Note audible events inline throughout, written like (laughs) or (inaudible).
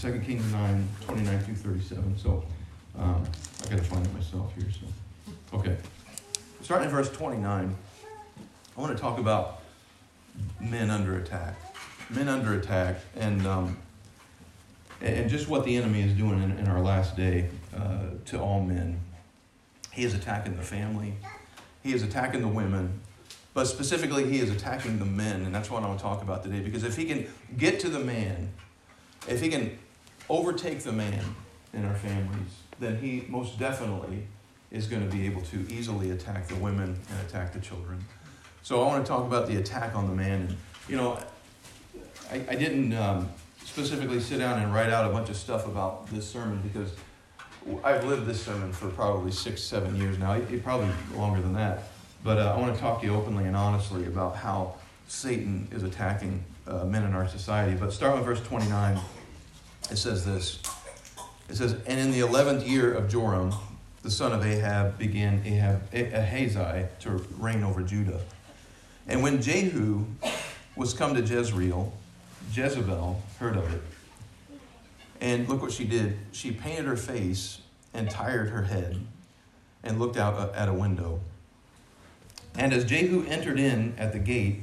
2 Kings 9, 29 through 37. So um, I got to find it myself here. So, okay. Starting in verse 29, I want to talk about men under attack. Men under attack, and um, and just what the enemy is doing in, in our last day uh, to all men. He is attacking the family. He is attacking the women. But specifically, he is attacking the men, and that's what I want to talk about today. Because if he can get to the man, if he can overtake the man in our families, then he most definitely is going to be able to easily attack the women and attack the children. So I want to talk about the attack on the man. And, you know, I, I didn't um, specifically sit down and write out a bunch of stuff about this sermon because I've lived this sermon for probably six, seven years now, probably longer than that. But uh, I want to talk to you openly and honestly about how Satan is attacking uh, men in our society. But start with verse 29. It says this. It says, And in the 11th year of Joram, the son of Ahab, began Ahab, Ahaziah to reign over Judah. And when Jehu was come to Jezreel, Jezebel heard of it. And look what she did. She painted her face and tired her head and looked out at a window. And as Jehu entered in at the gate,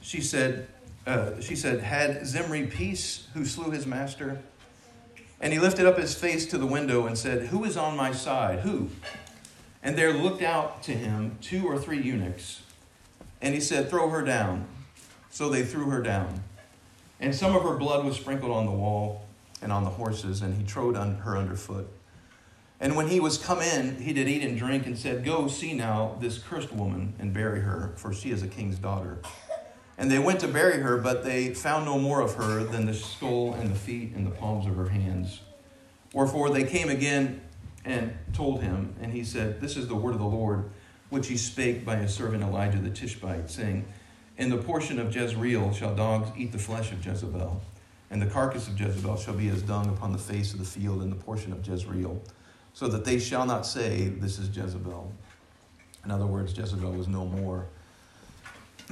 she said, uh, she said, Had Zimri peace who slew his master? And he lifted up his face to the window and said, Who is on my side? Who? And there looked out to him two or three eunuchs. And he said, Throw her down. So they threw her down. And some of her blood was sprinkled on the wall and on the horses, and he trode on her underfoot. And when he was come in, he did eat and drink, and said, Go see now this cursed woman, and bury her, for she is a king's daughter. And they went to bury her, but they found no more of her than the skull and the feet and the palms of her hands. Wherefore they came again and told him, and he said, This is the word of the Lord, which he spake by his servant Elijah the Tishbite, saying, In the portion of Jezreel shall dogs eat the flesh of Jezebel, and the carcass of Jezebel shall be as dung upon the face of the field in the portion of Jezreel, so that they shall not say, This is Jezebel. In other words, Jezebel was no more.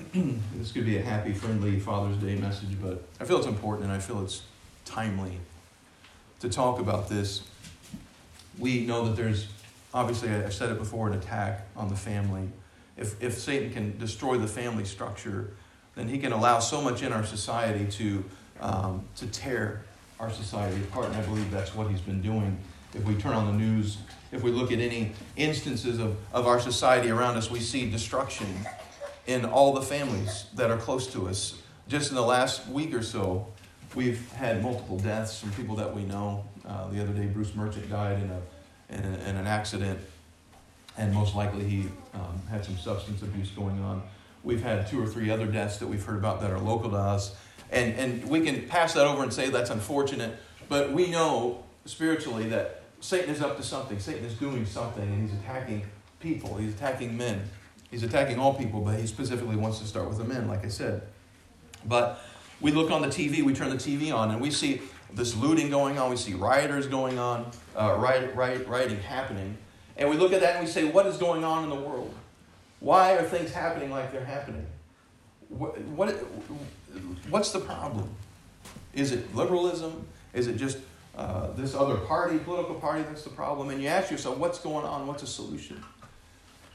(clears throat) this could be a happy, friendly Father's Day message, but I feel it's important and I feel it's timely to talk about this. We know that there's, obviously, I've said it before, an attack on the family. If, if Satan can destroy the family structure, then he can allow so much in our society to, um, to tear our society apart. And I believe that's what he's been doing. If we turn on the news, if we look at any instances of, of our society around us, we see destruction in all the families that are close to us. Just in the last week or so, we've had multiple deaths from people that we know. Uh, the other day, Bruce Merchant died in, a, in, a, in an accident, and most likely he um, had some substance abuse going on. We've had two or three other deaths that we've heard about that are local to us. And, and we can pass that over and say that's unfortunate, but we know spiritually that Satan is up to something. Satan is doing something, and he's attacking people, he's attacking men. He's attacking all people, but he specifically wants to start with the men, like I said. But we look on the TV, we turn the TV on, and we see this looting going on, we see rioters going on, uh, riot, riot, rioting happening. And we look at that and we say, what is going on in the world? Why are things happening like they're happening? What, what, what's the problem? Is it liberalism? Is it just uh, this other party, political party, that's the problem? And you ask yourself, what's going on? What's a solution?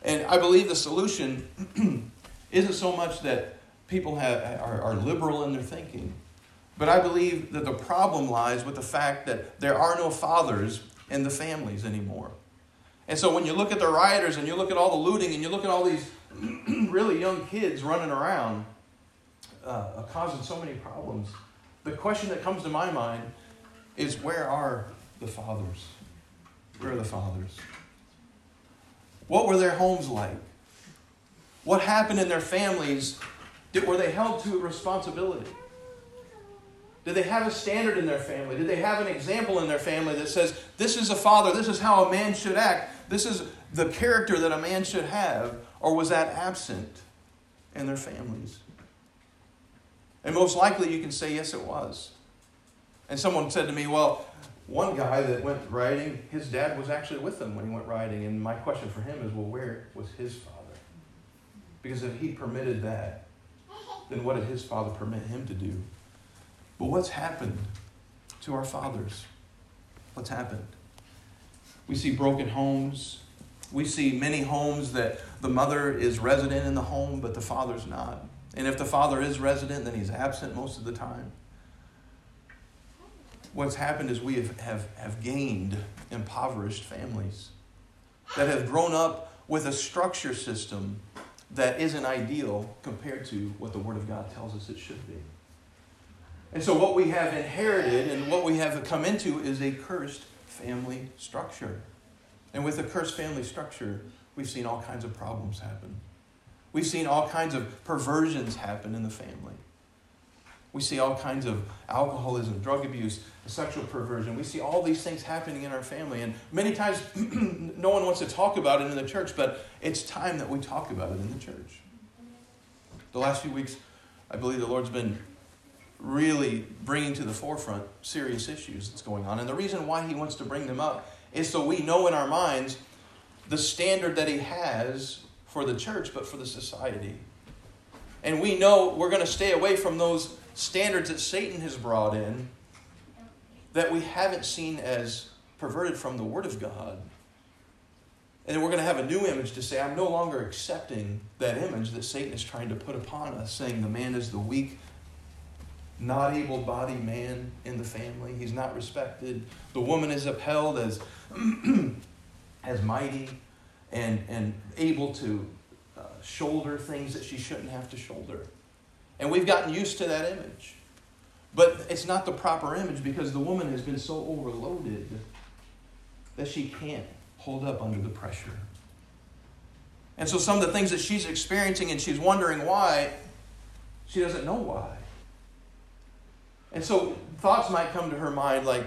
And I believe the solution (clears throat) isn't so much that people have, are, are liberal in their thinking, but I believe that the problem lies with the fact that there are no fathers in the families anymore. And so when you look at the rioters and you look at all the looting and you look at all these (clears throat) really young kids running around uh, causing so many problems, the question that comes to my mind is where are the fathers? Where are the fathers? What were their homes like? What happened in their families? Did, were they held to a responsibility? Did they have a standard in their family? Did they have an example in their family that says, this is a father, this is how a man should act, this is the character that a man should have? Or was that absent in their families? And most likely you can say, yes, it was. And someone said to me, well, one guy that went riding, his dad was actually with him when he went riding. And my question for him is, well, where was his father? Because if he permitted that, then what did his father permit him to do? But what's happened to our fathers. What's happened? We see broken homes. We see many homes that the mother is resident in the home, but the father's not. And if the father is resident, then he's absent most of the time. What's happened is we have, have, have gained impoverished families that have grown up with a structure system that isn't ideal compared to what the Word of God tells us it should be. And so, what we have inherited and what we have come into is a cursed family structure. And with a cursed family structure, we've seen all kinds of problems happen. We've seen all kinds of perversions happen in the family. We see all kinds of alcoholism, drug abuse, sexual perversion. We see all these things happening in our family. And many times, (clears throat) no one wants to talk about it in the church, but it's time that we talk about it in the church. The last few weeks, I believe the Lord's been really bringing to the forefront serious issues that's going on. And the reason why He wants to bring them up is so we know in our minds the standard that He has for the church, but for the society. And we know we're going to stay away from those standards that Satan has brought in that we haven't seen as perverted from the Word of God. And we're going to have a new image to say, I'm no longer accepting that image that Satan is trying to put upon us, saying the man is the weak, not able bodied man in the family. He's not respected. The woman is upheld as, (clears throat) as mighty and, and able to uh, shoulder things that she shouldn't have to shoulder. And we've gotten used to that image. But it's not the proper image because the woman has been so overloaded that she can't hold up under the pressure. And so some of the things that she's experiencing and she's wondering why, she doesn't know why. And so thoughts might come to her mind like,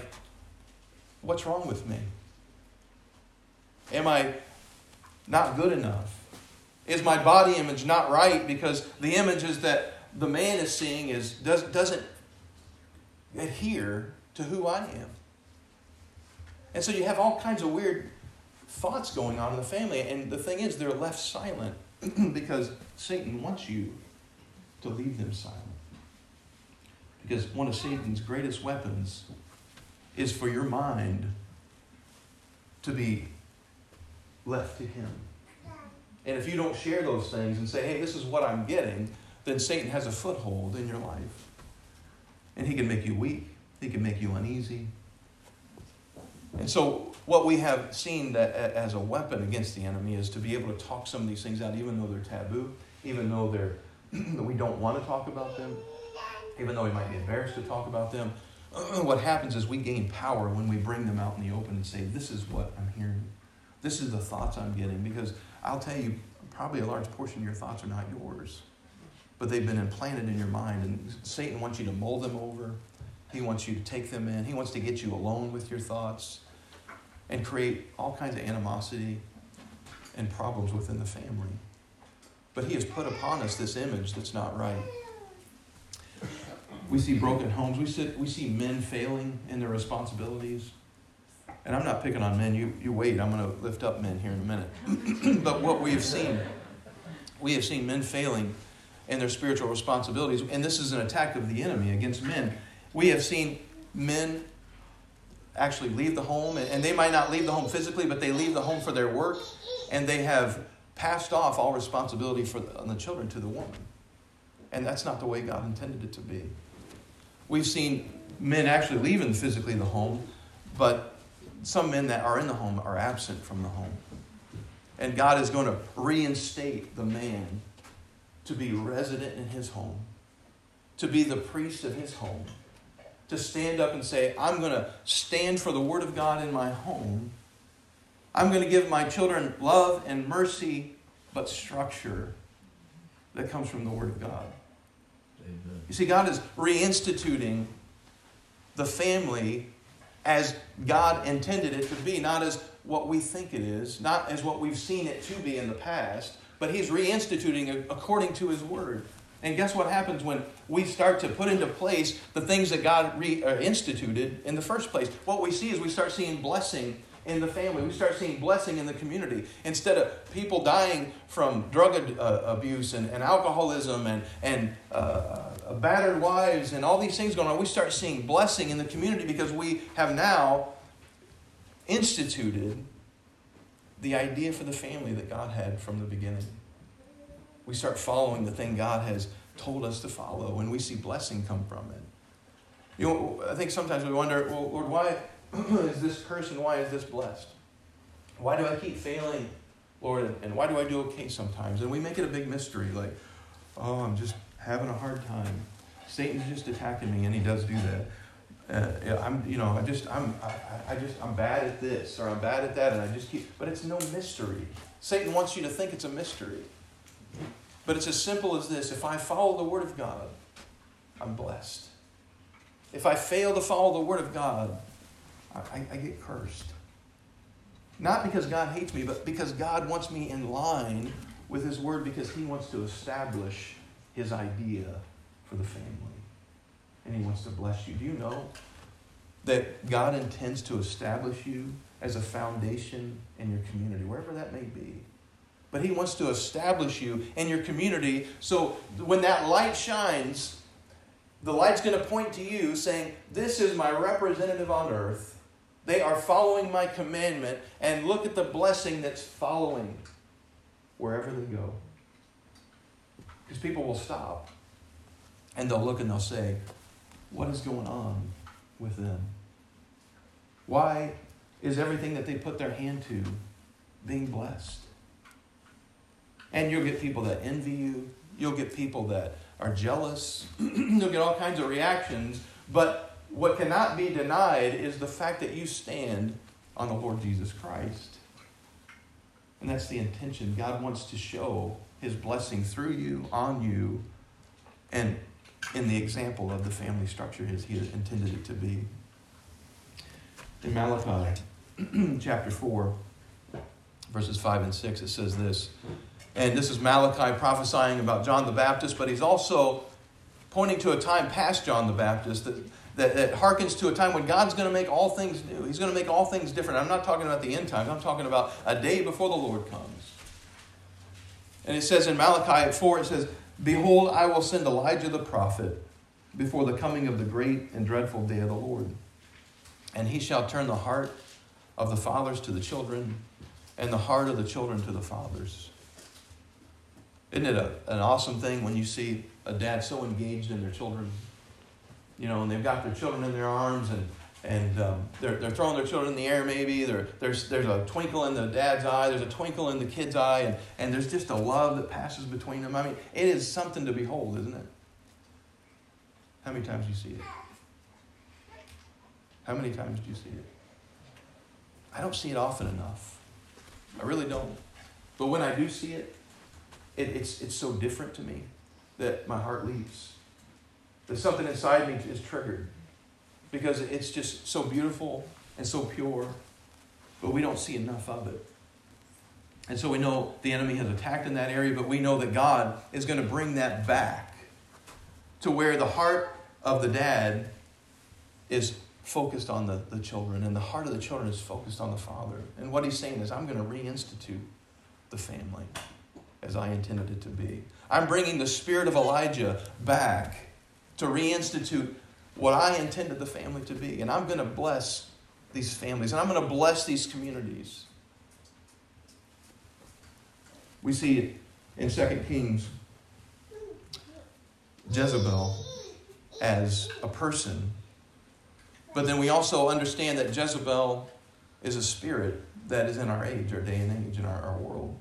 what's wrong with me? Am I not good enough? Is my body image not right? Because the images that the man is seeing is does, doesn't adhere to who I am. And so you have all kinds of weird thoughts going on in the family. And the thing is, they're left silent (clears throat) because Satan wants you to leave them silent. Because one of Satan's greatest weapons is for your mind to be left to him. And if you don't share those things and say, hey, this is what I'm getting, then Satan has a foothold in your life. And he can make you weak, he can make you uneasy. And so, what we have seen that as a weapon against the enemy is to be able to talk some of these things out, even though they're taboo, even though they're (clears throat) we don't want to talk about them, even though we might be embarrassed to talk about them. (clears throat) what happens is we gain power when we bring them out in the open and say, "This is what I'm hearing. This is the thoughts I'm getting." Because I'll tell you, probably a large portion of your thoughts are not yours but they've been implanted in your mind. And Satan wants you to mold them over. He wants you to take them in. He wants to get you alone with your thoughts and create all kinds of animosity and problems within the family. But he has put upon us this image that's not right. We see broken homes. We see, we see men failing in their responsibilities. And I'm not picking on men. You, you wait. I'm going to lift up men here in a minute. (clears throat) but what we have seen, we have seen men failing and their spiritual responsibilities. And this is an attack of the enemy against men. We have seen men actually leave the home, and they might not leave the home physically, but they leave the home for their work, and they have passed off all responsibility for the, the children to the woman. And that's not the way God intended it to be. We've seen men actually leaving physically the home, but some men that are in the home are absent from the home. And God is going to reinstate the man to be resident in his home, to be the priest of his home, to stand up and say, I'm going to stand for the Word of God in my home. I'm going to give my children love and mercy, but structure that comes from the Word of God. Amen. You see, God is reinstituting the family as God intended it to be, not as what we think it is, not as what we've seen it to be in the past, but he's reinstituting according to his word. And guess what happens when we start to put into place the things that God re, uh, instituted in the first place? What we see is we start seeing blessing in the family. We start seeing blessing in the community. Instead of people dying from drug uh, abuse and, and alcoholism and, and uh, uh, battered wives and all these things going on, we start seeing blessing in the community because we have now instituted the idea for the family that God had from the beginning. We start following the thing God has told us to follow, and we see blessing come from it. You know, I think sometimes we wonder, well, Lord, why (clears throat) is this person, why is this blessed? Why do I keep failing, Lord, and why do I do okay sometimes? And we make it a big mystery, like, oh, I'm just having a hard time. Satan's just attacking me, and he does do that. Uh, I'm, you know, I just, I'm, I, I just, I'm bad at this or I'm bad at that, and I just keep. But it's no mystery. Satan wants you to think it's a mystery. But it's as simple as this: if I follow the Word of God, I'm blessed. If I fail to follow the Word of God, I, I get cursed. Not because God hates me, but because God wants me in line with His Word because He wants to establish His idea for the family. And He wants to bless you. Do you know that God intends to establish you as a foundation in your community, wherever that may be? But He wants to establish you in your community so when that light shines, the light's going to point to you saying, This is my representative on earth they are following my commandment, and look at the blessing that's following wherever they go. Because people will stop and they'll look and they'll say, What is going on with them? Why is everything that they put their hand to being blessed? And you'll get people that envy you, you'll get people that are jealous, (clears throat) you'll get all kinds of reactions, but what cannot be denied is the fact that you stand on the Lord Jesus Christ. And that's the intention. God wants to show his blessing through you, on you, and in the example of the family structure as he intended it to be. In Malachi (clears throat) chapter 4, verses 5 and 6, it says this. And this is Malachi prophesying about John the Baptist, but he's also pointing to a time past John the Baptist that that, that harkens to a time when God's going to make all things new. He's going to make all things different. I'm not talking about the end times, I'm talking about a day before the Lord comes. And it says in Malachi 4, it says, Behold, I will send Elijah the prophet before the coming of the great and dreadful day of the Lord. And he shall turn the heart of the fathers to the children, and the heart of the children to the fathers. Isn't it a, an awesome thing when you see a dad so engaged in their children? you know, and they've got their children in their arms and and um, they're, they're throwing their children in the air maybe. There's, there's a twinkle in the dad's eye. There's a twinkle in the kid's eye. And, and there's just a love that passes between them. I mean it is something to behold isn't it? How many times do you see it? How many times do you see it? I don't see it often enough. I really don't. But when i do see it, it it's, it's so different to me that my heart leaps. That something inside me is triggered because it's just so beautiful and so pure, but we don't see enough of it. And so we know the enemy has attacked in that area, but we know that God is going to bring that back to where the heart of the dad is focused on the, the children, and the heart of the children is focused on the father. And what he's saying is, I'm going to reinstitute the family as I intended it to be. I'm bringing the spirit of Elijah back to reinstitute what I intended the family to be. And I'm going to bless these families, and I'm going to bless these communities. We see it in 2 Kings Jezebel as a person, but then we also understand that Jezebel is a spirit that is in our age, our day and age, in our, our world.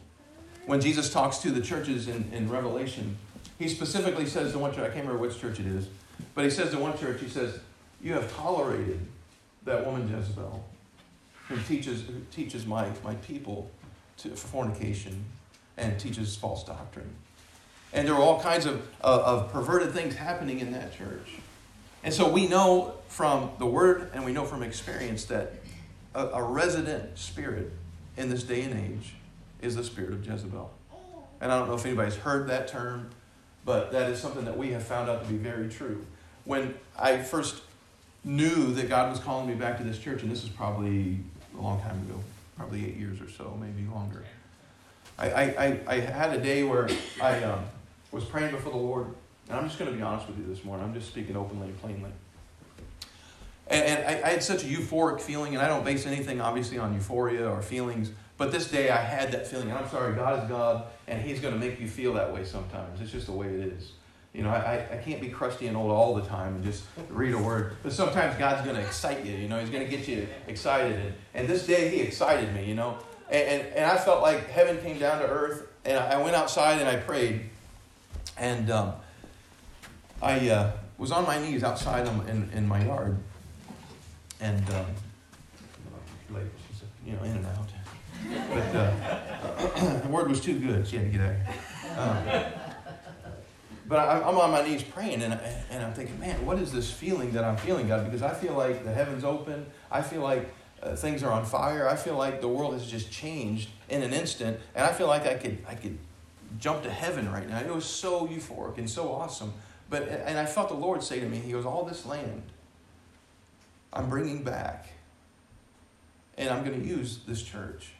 When Jesus talks to the churches in, in Revelation, he specifically says to one church, I can't remember which church it is, but he says to one church, he says, You have tolerated that woman Jezebel who teaches, who teaches my, my people to, fornication and teaches false doctrine. And there are all kinds of, of, perverted things happening in that church. And so we know from the word and we know from experience that a, a resident spirit in this day and age is the spirit of Jezebel. And I don't know if anybody's heard that term but that is something that we have found out to be very true. When I first knew that God was calling me back to this church, and this is probably a long time ago, probably eight years or so, maybe longer. I, I, I had a day where I um, was praying before the Lord, and I'm just going to be honest with you this morning. I'm just speaking openly and plainly. And, and I, I, had such a euphoric feeling, and I don't base anything obviously on euphoria or feelings, but this day I had that feeling. I'm sorry, God is God, and He's going to make you feel that way sometimes. It's just the way it is. You know, I, I can't be crusty and old all the time and just read a word. But sometimes God's going to excite you. You know, He's going to get you excited. And, and this day He excited me, you know. And, and, and I felt like heaven came down to earth. And I went outside and I prayed. And um, I uh, was on my knees outside in, in my yard. And, um, you know, in and out. But uh, (clears throat) the word was too good. She had to get out. Um, but I, am on my knees praying, and, and I'm thinking, man, what is this feeling that I'm feeling, God? Because I feel like the heavens open. I feel like uh, things are on fire. I feel like the world has just changed in an instant, and I feel like I could I could jump to heaven right now. It was so euphoric and so awesome. But and I felt the Lord say to me, He goes, all this land, I'm bringing back, and I'm going to use this church.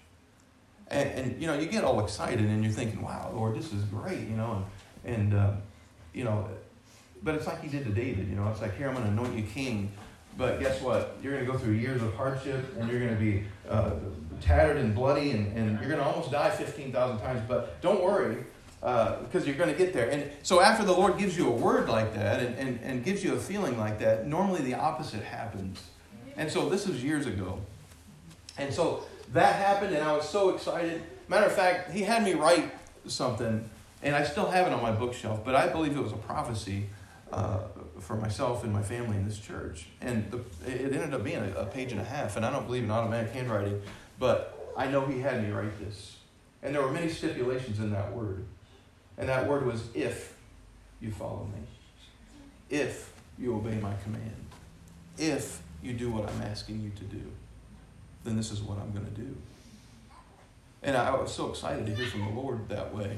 And, and, you know, you get all excited, and you're thinking, wow, Lord, this is great, you know, and and. Uh, you know, but it's like he did to David, you know, it's like, here, I'm going to anoint you king. But guess what? You're going to go through years of hardship and you're going to be uh, tattered and bloody and, and you're going to almost die 15,000 times. But don't worry because uh, you're going to get there. And so after the Lord gives you a word like that and, and, and gives you a feeling like that, normally the opposite happens. And so this was years ago. And so that happened and I was so excited. Matter of fact, he had me write something and I still have it on my bookshelf, but I believe it was a prophecy uh, for myself and my family in this church. And the, it ended up being a, a, page and a half, and I don't believe in automatic handwriting, but I know he had me write this. And there were many stipulations in that word. And that word was if you follow me, if you obey my command, if you do what I'm asking you to do, then this is what I'm going to do. And I was so excited to hear from the Lord that way.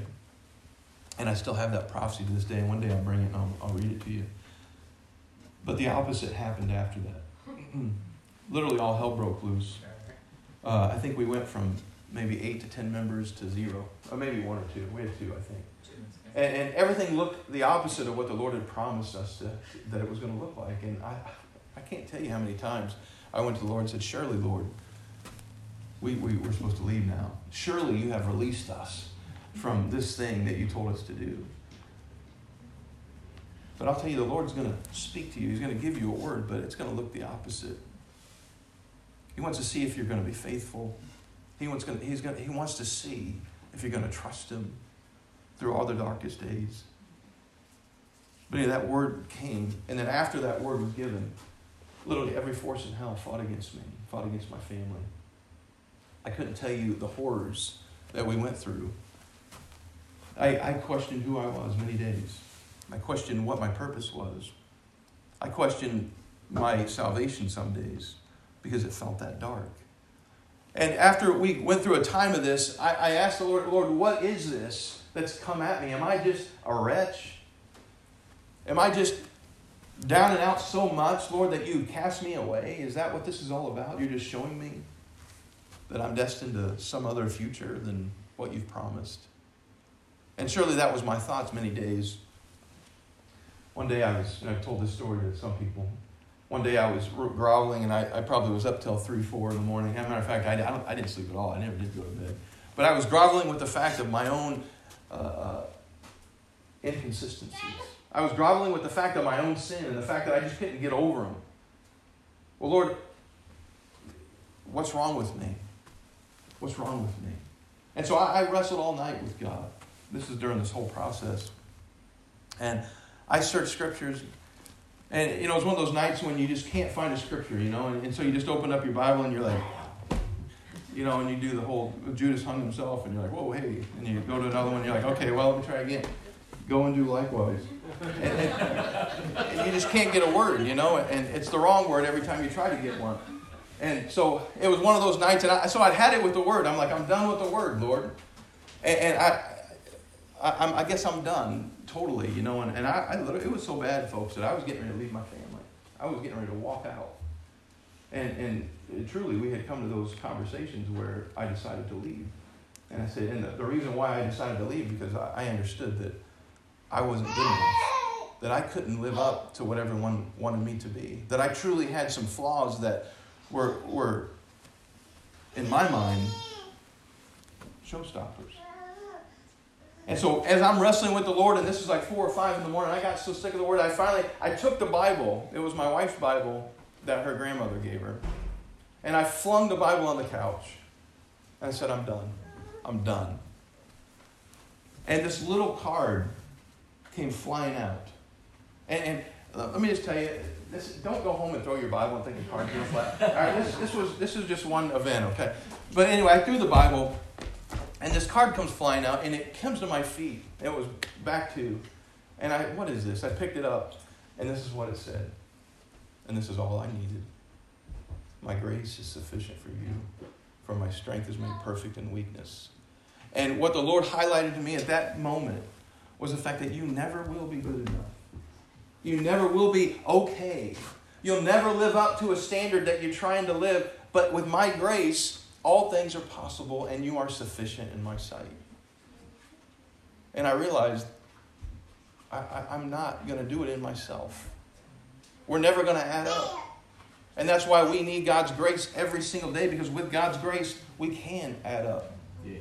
And I still have that prophecy to this day. And one day I'll bring it and I'll, I'll read it to you. But the opposite happened after that. (clears throat) Literally, all hell broke loose. Uh, I think we went from maybe eight to ten members to zero, or maybe one or two. We had two, I think. And, and everything looked the opposite of what the Lord had promised us to, that it was going to look like. And I, I can't tell you how many times I went to the Lord and said, Surely, Lord, we, we, we're supposed to leave now. Surely you have released us from this thing that you told us to do. But I'll tell you, the Lord's going to speak to you. He's going to give you a word, but it's going to look the opposite. He wants to see if you're going to be faithful. He wants, going to, he's going to, he wants to see if you're going to trust Him through all the darkest days. But anyway, that word came, and then after that word was given, literally every force in hell fought against me, fought against my family. I couldn't tell you the horrors that we went through I, I questioned who I was many days. I questioned what my purpose was. I questioned my salvation some days because it felt that dark. And after we went through a time of this, I, I asked the Lord, Lord, what is this that's come at me? Am I just a wretch? Am I just down and out so much, Lord, that you cast me away? Is that what this is all about? You're just showing me that I'm destined to some other future than what you've promised. And surely that was my thoughts many days. One day I was, and I've told this story to some people. One day I was groveling, and I, I probably was up till 3, 4 in the morning. As a matter of fact, I, I, I, didn't sleep at all. I never did go to bed. But I was groveling with the fact of my own uh, uh, inconsistencies. I was groveling with the fact of my own sin and the fact that I just couldn't get over them. Well, Lord, what's wrong with me? What's wrong with me? And so I, I wrestled all night with God. This is during this whole process. And I searched scriptures. And, you know, it's one of those nights when you just can't find a scripture, you know, and, and so you just open up your Bible and you're like, you know, and you do the whole Judas hung himself, and you're like, whoa, hey. And you go to another one, you're like, okay, well, let me try again. Go and do likewise. And, and you just can't get a word, you know, and it's the wrong word every time you try to get one. And so it was one of those nights, and I, so I'd had it with the word. I'm like, I'm done with the word, Lord. And, and I, I, I, guess I'm done totally, you know. And, and I, I it was so bad, folks, that I was getting ready to leave my family. I was getting ready to walk out. And, and truly, we had come to those conversations where I decided to leave. And I said, and the, the reason why I decided to leave because I, I understood that I wasn't good enough, that I couldn't live up to what everyone wanted me to be, that I truly had some flaws that were, were in my mind, showstoppers. And so as I'm wrestling with the Lord, and this is like four or five in the morning, I got so sick of the word, I finally I took the Bible. It was my wife's Bible that her grandmother gave her. And I flung the Bible on the couch. And I said, I'm done. I'm done. And this little card came flying out. And, and uh, let me just tell you, this, don't go home and throw your Bible and think the card's going to fly. All right, this, this, was, this was just one event, okay? But anyway, I threw the Bible, and this card comes flying out, and it comes to my feet. It was back to, and I, what is this? I picked it up, and this is what it said. And this is all I needed. My grace is sufficient for you, for my strength is made perfect in weakness. And what the Lord highlighted to me at that moment was the fact that you never will be good enough. You never will be okay. You'll never live up to a standard that you're trying to live. But with my grace, all things are possible and you are sufficient in my sight. And I realized I, am not going to do it in myself. We're never going to add up. And that's why we need God's grace every single day because with God's grace, we can add up. Yes.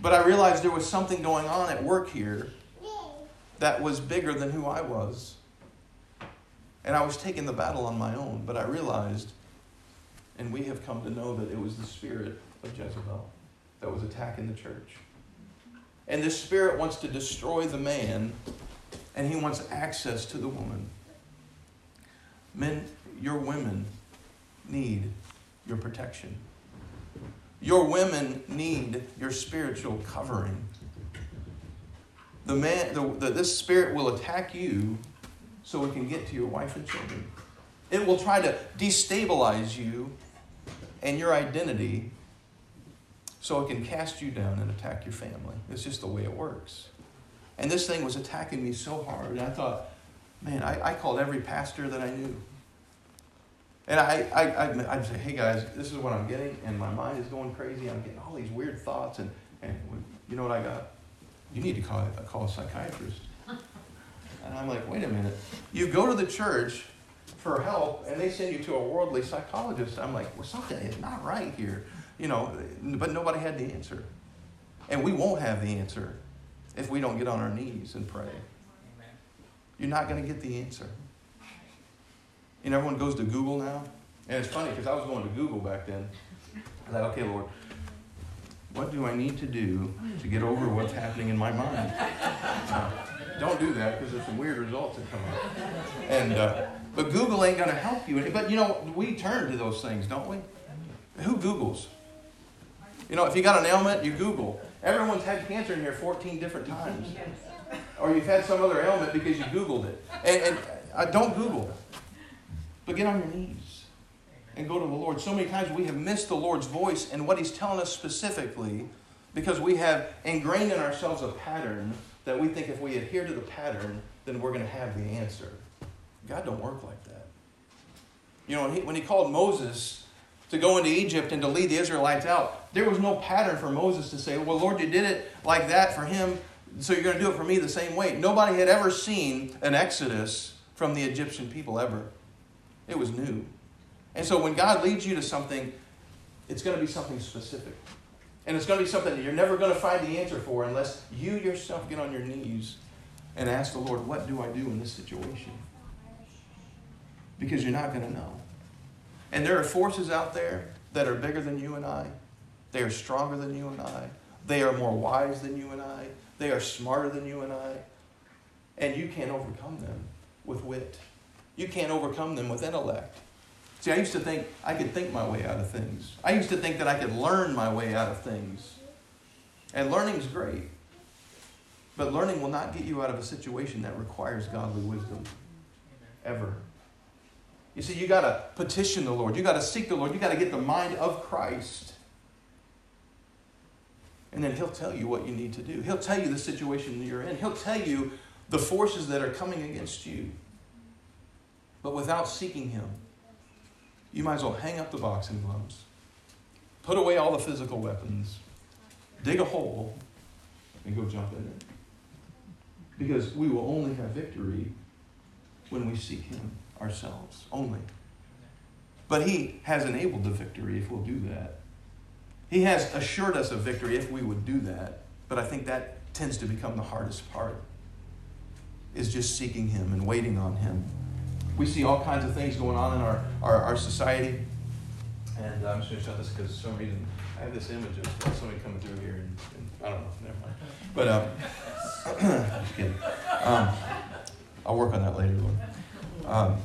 But I realized there was something going on at work here that was bigger than who I was. And I was taking the battle on my own, but I realized, and we have come to know that it was the spirit of Jezebel that was attacking the church. And this spirit wants to destroy the man, and he wants access to the woman. Men, your women need your protection. Your women need your spiritual covering the man, the, the, this spirit will attack you so it can get to your wife and children. It will try to destabilize you and your identity so it can cast you down and attack your family. It's just the way it works. And this thing was attacking me so hard. And I thought, man, I, I called every pastor that I knew. And I, I, I, I'd say, hey guys, this is what I'm getting, and my mind is going crazy. I'm getting all these weird thoughts, and, and you know what I got? You need to call, call a psychiatrist. (laughs) And I'm like, wait a minute. You go to the church for help, and they send you to a worldly psychologist. I'm like, well, something is not right here. You know, but nobody had the answer. And we won't have the answer if we don't get on our knees and pray. You're not going to get the answer. And everyone goes to Google now. And it's funny because I was going to Google back then. I was like, okay, Lord, what do I need to do to get over what's happening in my mind? Uh, (laughs) don't do that because there's some weird results that come up. And uh, but Google ain't going to help you. But you know, we turn to those things, don't we? Who Googles? You know, if you got an ailment, you Google. Everyone's had cancer in here 14 different times. Or you've had some other ailment because you Googled it. And, and uh, don't Google. But get on your knees and go to the Lord. So many times we have missed the Lord's voice and what He's telling us specifically because we have ingrained in ourselves a pattern that we think if we adhere to the pattern, then we're going to have the answer. God don't work like that. You know, when he, when he called Moses to go into Egypt and to lead the Israelites out, there was no pattern for Moses to say, Well, Lord, you did it like that for him, so you're going to do it for me the same way. Nobody had ever seen an exodus from the Egyptian people ever. It was new. And so when God leads you to something, it's going to be something specific. And it's going to be something that you're never going to find the answer for unless you yourself get on your knees and ask the Lord, what do I do in this situation? Because you're not going to know. And there are forces out there that are bigger than you and I. They are stronger than you and I. They are more wise than you and I. They are smarter than you and I. And you can't overcome them with wit. You can't overcome them with intellect. See, I used to think I could think my way out of things. I used to think that I could learn my way out of things. And learning is great. But learning will not get you out of a situation that requires godly wisdom. Ever. You see, you got to petition the Lord. You got to seek the Lord. You got to get the mind of Christ. And then He'll tell you what you need to do. He'll tell you the situation you're in. He'll tell you the forces that are coming against you. But without seeking Him, you might as well hang up the boxing gloves, put away all the physical weapons, dig a hole, and go jump in it. Because we will only have victory when we seek Him ourselves, only. But He has enabled the victory if we'll do that. He has assured us of victory if we would do that. But I think that tends to become the hardest part, is just seeking Him and waiting on Him. We see all kinds of things going on in our, our, our society. And I'm just going to shut this because for some reason I have this image of somebody coming through here, and, and I don't know, never mind. But um, (coughs) just kidding. Um, I'll work on that later, Um,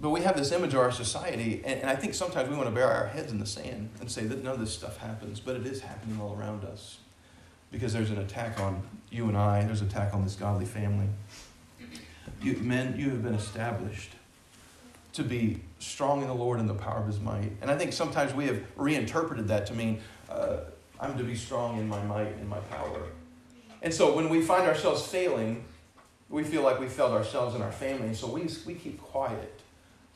but we have this image of our society, and, and I think sometimes we want to bury our heads in the sand and say that none of this stuff happens, but it is happening all around us because there's an attack on you and I, there's an attack on this godly family. You, men, you have been established to be strong in the Lord and the power of his might. And I think sometimes we have reinterpreted that to mean uh, I'm to be strong in my might and my power. And so when we find ourselves failing, we feel like we failed ourselves and our family. And so we, we keep quiet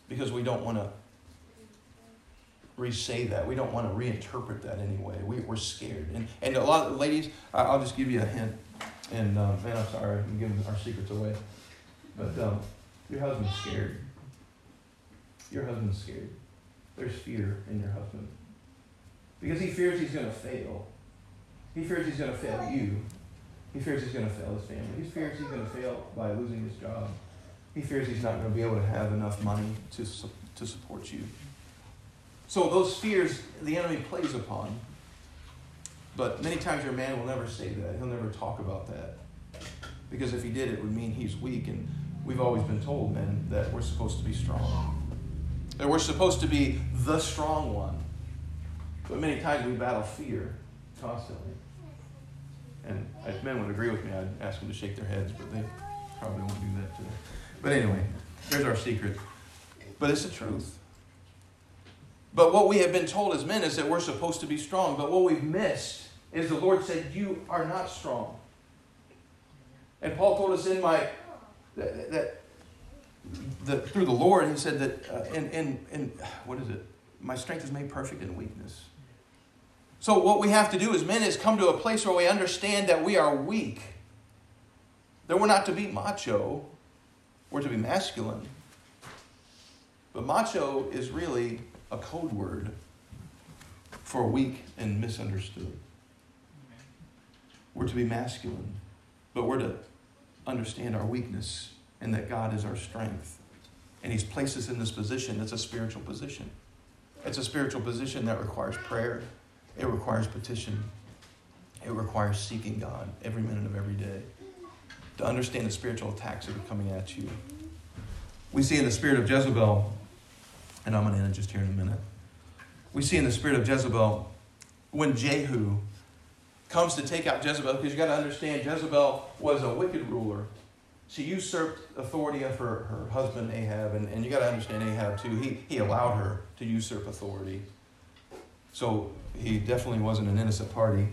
because we don't want to re-say that. We don't want to reinterpret that anyway. We, we're scared. And, and a lot of ladies, I'll just give you a hint. And man, I'm sorry, I'm giving our secrets away. But um, your husband's scared. Your husband's scared. There's fear in your husband. Because he fears he's going to fail. He fears he's going to fail you. He fears he's going to fail his family. He fears he's going to fail by losing his job. He fears he's not going to be able to have enough money to, to support you. So those fears the enemy plays upon. But many times your man will never say that. He'll never talk about that. Because if he did, it would mean he's weak. And we've always been told, men, that we're supposed to be strong. That we're supposed to be the strong one. But many times we battle fear constantly. And if men would agree with me, I'd ask them to shake their heads, but they probably won't do that today. But anyway, there's our secret. But it's the truth. But what we have been told as men is that we're supposed to be strong. But what we've missed is the Lord said, You are not strong. And Paul told us in my that, that the, through the Lord, he said that uh, in, in, in what is it? My strength is made perfect in weakness. So what we have to do as men is come to a place where we understand that we are weak. That we're not to be macho, we're to be masculine. But macho is really a code word for weak and misunderstood. We're to be masculine, but we're to understand our weakness and that God is our strength. And He's placed us in this position. It's a spiritual position. It's a spiritual position that requires prayer, it requires petition, it requires seeking God every minute of every day to understand the spiritual attacks that are coming at you. We see in the spirit of Jezebel, and I'm going to end it just here in a minute. We see in the spirit of Jezebel when Jehu comes to take out Jezebel, because you got to understand Jezebel was a wicked ruler. She usurped authority of her, her husband Ahab, and, and you got to understand Ahab too. He, he allowed her to usurp authority. So he definitely wasn't an innocent party.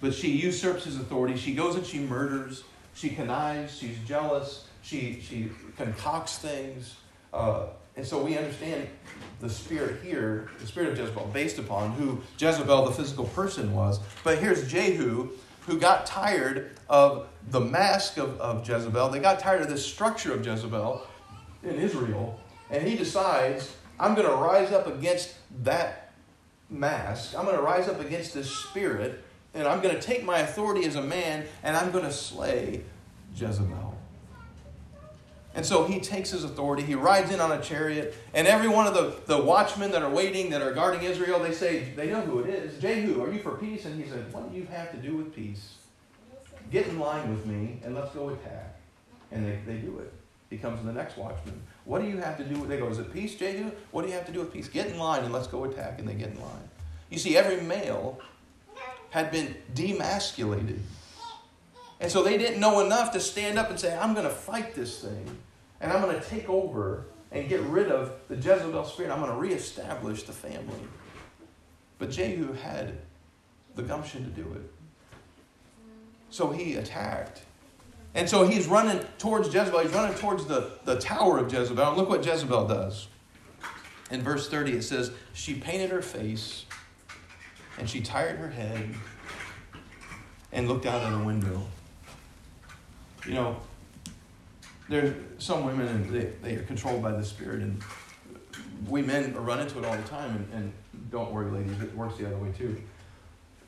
But she usurps his authority. She goes and she murders. She connives. She's jealous. She, she concocts things. Uh, and so we understand the spirit here, the spirit of Jezebel, based upon who Jezebel, the physical person, was. But here's Jehu, who got tired of the mask of, of Jezebel. They got tired of this structure of Jezebel in Israel. And he decides, I'm going to rise up against that mask. I'm going to rise up against this spirit. And I'm going to take my authority as a man and I'm going to slay Jezebel. And so he takes his authority, he rides in on a chariot, and every one of the, the watchmen that are waiting, that are guarding Israel, they say, they know who it is. Jehu, are you for peace? And he said, What do you have to do with peace? Get in line with me and let's go attack. And they, they do it. He comes to the next watchman. What do you have to do with They go, Is it peace, Jehu? What do you have to do with peace? Get in line and let's go attack. And they get in line. You see, every male had been demasculated. And so they didn't know enough to stand up and say, I'm going to fight this thing. And I'm going to take over and get rid of the Jezebel spirit. I'm going to reestablish the family. But Jehu had the gumption to do it. So he attacked. And so he's running towards Jezebel. He's running towards the, the tower of Jezebel. And look what Jezebel does. In verse 30, it says, She painted her face and she tired her head and looked out of the window. You know, there's some women and they, they are controlled by the spirit and we men run into it all the time and, and don't worry ladies it works the other way too.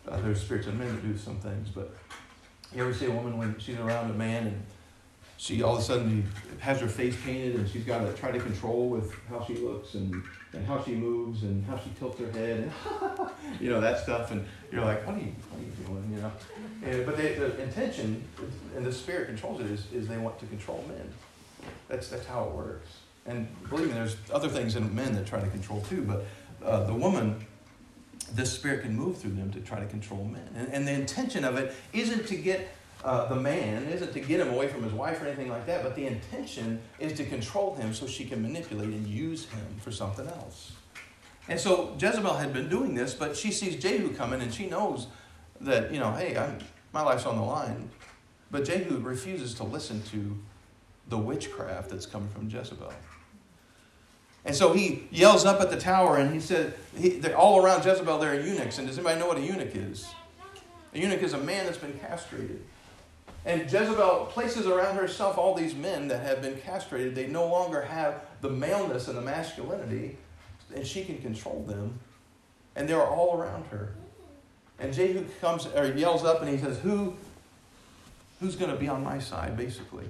Uh, there's spirits in men that do some things but you ever see a woman when she's around a man and she all of a sudden has her face painted and she's got to try to control with how she looks and, and how she moves and how she tilts her head and (laughs) you know that stuff and you're like what are you what are you doing? You know? And, but they, the intention and the spirit controls it is, is they want to control men. That's that's how it works. And believe me there's other things in men that try to control too but uh, the woman this spirit can move through them to try to control men. And, and the intention of it isn't to get uh, the man isn't to get him away from his wife or anything like that, but the intention is to control him so she can manipulate and use him for something else. And so Jezebel had been doing this, but she sees Jehu coming and she knows that, you know, hey, I'm, my life's on the line. But Jehu refuses to listen to the witchcraft that's coming from Jezebel. And so he yells up at the tower and he said, he, all around Jezebel there are eunuchs. And does anybody know what a eunuch is? A eunuch is a man that's been castrated. And Jezebel places around herself all these men that have been castrated. They no longer have the maleness and the masculinity, and she can control them. And they're all around her. And Jehu comes or yells up and he says, Who who's going to be on my side, basically?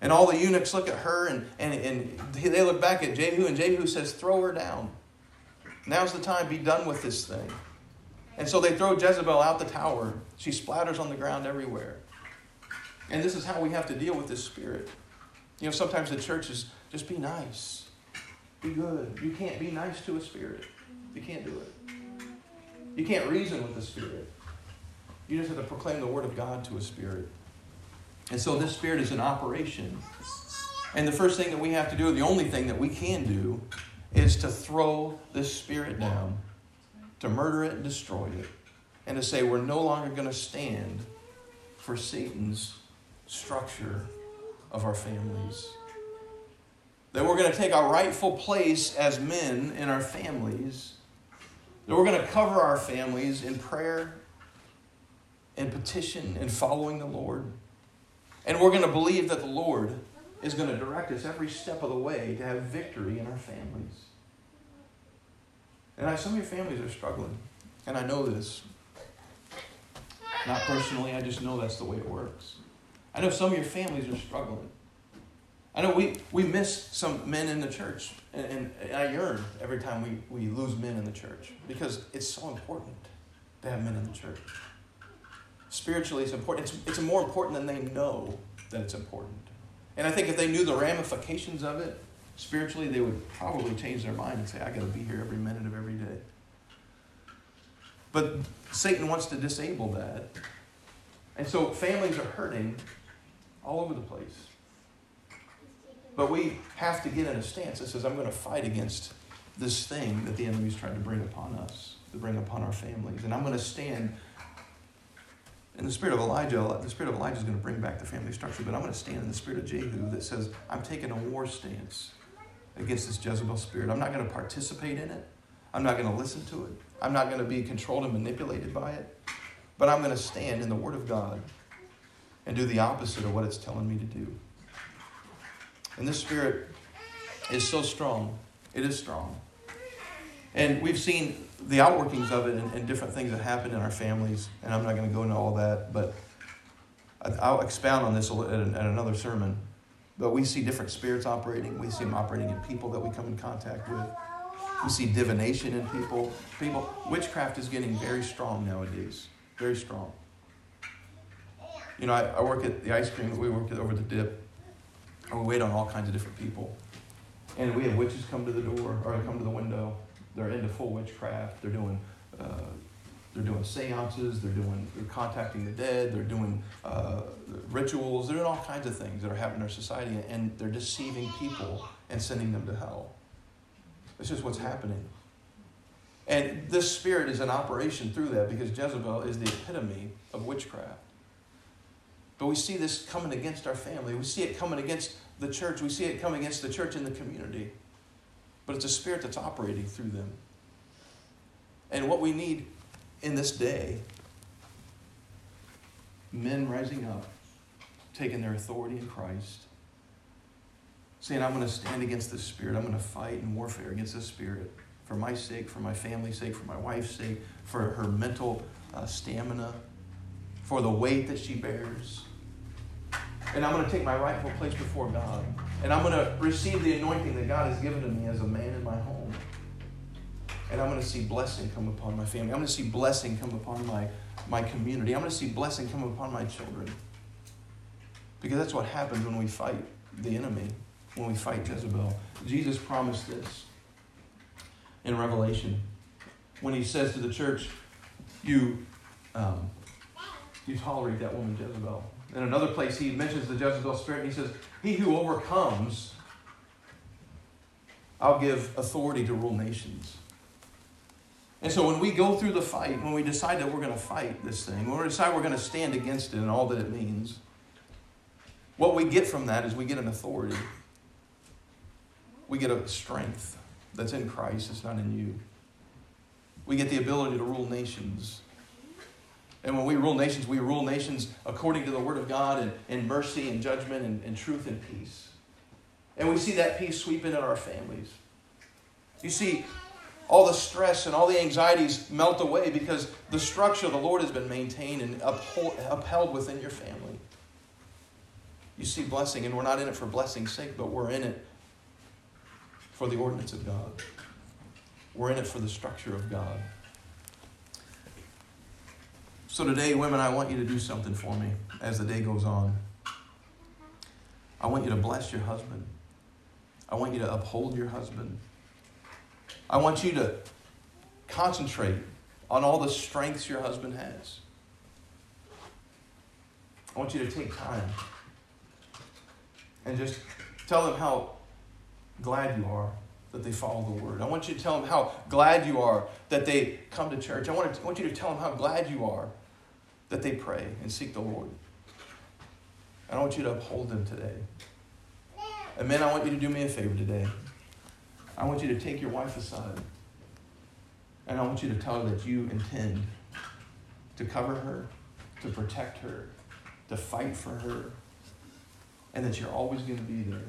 And all the eunuchs look at her and, and, and they look back at Jehu, and Jehu says, Throw her down. Now's the time, be done with this thing. And so they throw Jezebel out the tower. She splatters on the ground everywhere. And this is how we have to deal with this spirit. You know, sometimes the church is just be nice, be good. You can't be nice to a spirit. You can't do it. You can't reason with the spirit. You just have to proclaim the word of God to a spirit. And so this spirit is in operation. And the first thing that we have to do, the only thing that we can do, is to throw this spirit down to murder it and destroy it, and to say we're no longer going to stand for Satan's structure of our families. That we're going to take our rightful place as men in our families. That we're going to cover our families in prayer and petition and following the Lord. And we're going to believe that the Lord is going to direct us every step of the way to have victory in our families. And I, some of your families are struggling. And I know this. Not personally, I just know that's the way it works. I know some of your families are struggling. I know we, we miss some men in the church, and, and, I yearn every time we, we lose men in the church because it's so important to have men in the church. Spiritually, it's important. It's, it's more important than they know that it's important. And I think if they knew the ramifications of it, spiritually, they would probably change their mind and say, I got to be here every minute of every day. But Satan wants to disable that. And so families are hurting all over the place. But we have to get in a stance that says, I'm going to fight against this thing that the enemy's trying to bring upon us, to bring upon our families. And I'm going to stand in the spirit of Elijah. The spirit of Elijah is going to bring back the family structure, but I'm going to stand in the spirit of Jehu that says, I'm taking a war stance against this Jezebel spirit. I'm not going to participate in it. I'm not going to listen to it. I'm not going to be controlled and manipulated by it. But I'm going to stand in the Word of God and do the opposite of what it's telling me to do. And this spirit is so strong. It is strong. And we've seen the outworkings of it and, and different things that happen in our families. And I'm not going to go into all that, but I'll expound on this at another sermon. But we see different spirits operating. We see them operating in people that we come in contact with. We see divination in people. People, witchcraft is getting very strong nowadays. Very strong. You know, I, I work at the ice cream. We work at over the dip, and we wait on all kinds of different people. And we have witches come to the door or come to the window. They're into full witchcraft. They're doing uh, they're doing seances, they're doing they're contacting the dead, they're doing uh, rituals, they're doing all kinds of things that are happening in our society, and they're deceiving people and sending them to hell. It's just what's happening. And this spirit is in operation through that because Jezebel is the epitome of witchcraft. But we see this coming against our family. We see it coming against the church. We see it coming against the church in the community. but it's a spirit that's operating through them. And what we need in this day, men rising up, taking their authority in Christ, saying, I'm going to stand against this spirit. I'm going to fight in warfare against this spirit for my sake, for my family's sake, for my wife's sake, for her mental uh, stamina, for the weight that she bears. And I'm going to take my rightful place before God. And I'm going to receive the anointing that God has given to me as a man in my home. And I'm going to see blessing come upon my family. I'm going to see blessing come upon my, my community. I'm going to see blessing come upon my children. Because that's what happens when we fight the enemy, when we fight Jezebel. Jesus promised this in Revelation when he says to the church, You, um, you tolerate that woman Jezebel. In another place, he mentions the Jezebel spirit and he says, He who overcomes, I'll give authority to rule nations. And so when we go through the fight, when we decide that we're going to fight this thing, when we decide we're going to stand against it and all that it means, what we get from that is we get an authority. We get a strength that's in Christ, it's not in you. We get the ability to rule nations. And when we rule nations, we rule nations according to the Word of God and in mercy and judgment and, and truth and peace. And we see that peace sweeping in our families. You see, all the stress and all the anxieties melt away because the structure of the Lord has been maintained and uphold, upheld within your family. You see blessing, and we're not in it for blessing's sake, but we're in it for the ordinance of God. We're in it for the structure of God. So today, women, I want you to do something for me as the day goes on. I want you to bless your husband. I want you to uphold your husband. I want you to concentrate on all the strengths your husband has. I want you to take time and just tell them how glad you are that they follow the word. I want you to tell them how glad you are that they come to church. I want, to, I want you to tell them how glad you are that they pray and seek the Lord. And I want you to uphold them today. And men, I want you to do me a favor today. I want you to take your wife aside. And I want you to tell her that you intend to cover her, to protect her, to fight for her, and that you're always going to be there.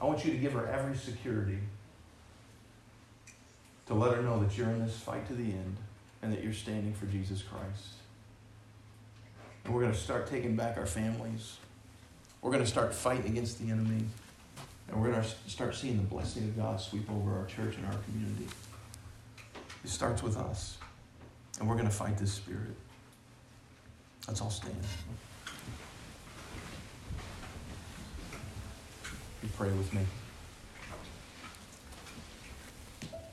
I want you to give her every security to let her know that you're in this fight to the end and that you're standing for Jesus Christ. And we're going to start taking back our families. We're going to start fighting against the enemy. And we're going to start seeing the blessing of God sweep over our church and our community. It starts with us. And we're going to fight this spirit. Let's all stand. You pray with me.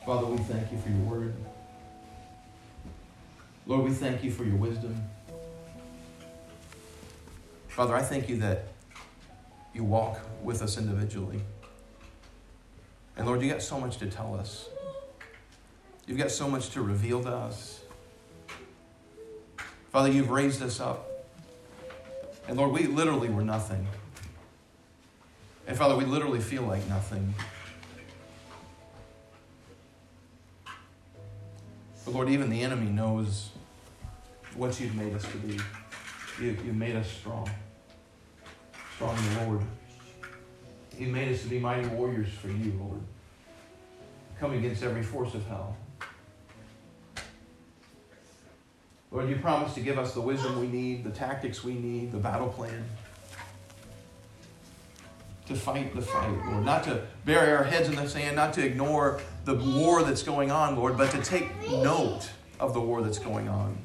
Father, we thank you for your word. Lord, we thank you for your wisdom. Father, I thank you that you walk with us individually. And Lord, you got so much to tell us. You've got so much to reveal to us. Father, you've raised us up. And Lord, we literally were nothing. And Father, we literally feel like nothing. But Lord, even the enemy knows what you've made us to be. You, you've made us strong in the Lord. He made us to be mighty warriors for you, Lord. Come against every force of hell. Lord, you promised to give us the wisdom we need, the tactics we need, the battle plan to fight the fight, Lord. Not to bury our heads in the sand, not to ignore the war that's going on, Lord, but to take note of the war that's going on.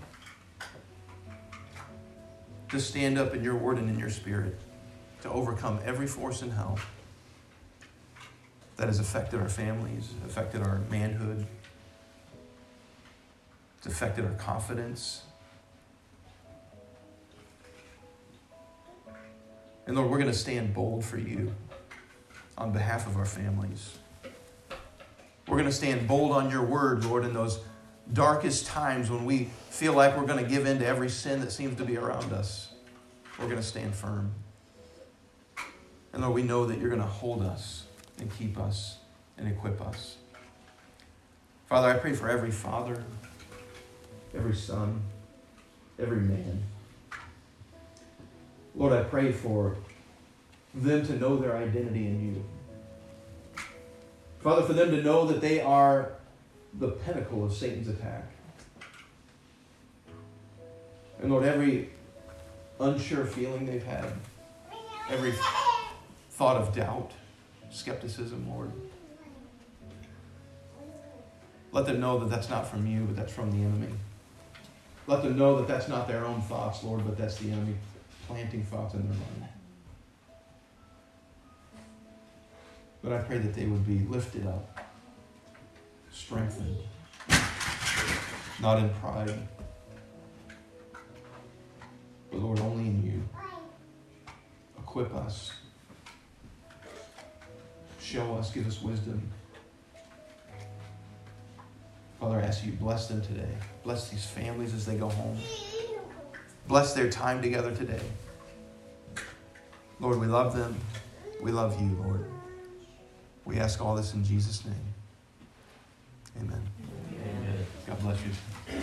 To stand up in your word and in your spirit to overcome every force in hell that has affected our families, affected our manhood, it's affected our confidence. And Lord, we're going to stand bold for you on behalf of our families. We're going to stand bold on your word, Lord, in those darkest times when we feel like we're going to give in to every sin that seems to be around us. We're going to stand firm. And Lord, we know that you're going to hold us and keep us and equip us. Father, I pray for every father, every son, every man. Lord, I pray for them to know their identity in you. Father, for them to know that they are the pinnacle of Satan's attack. And Lord, every unsure feeling they've had, every thought of doubt, skepticism, Lord, let them know that that's not from you, but that's from the enemy. Let them know that that's not their own thoughts, Lord, but that's the enemy planting thoughts in their mind. But I pray that they would be lifted up, strengthened, not in pride, but Lord, only in you. Equip us, show us, give us wisdom. Father, I ask you bless them today. Bless these families as they go home. Bless their time together today. Lord, we love them. We love you, Lord. We ask all this in Jesus' name. Amen. Amen. God bless you.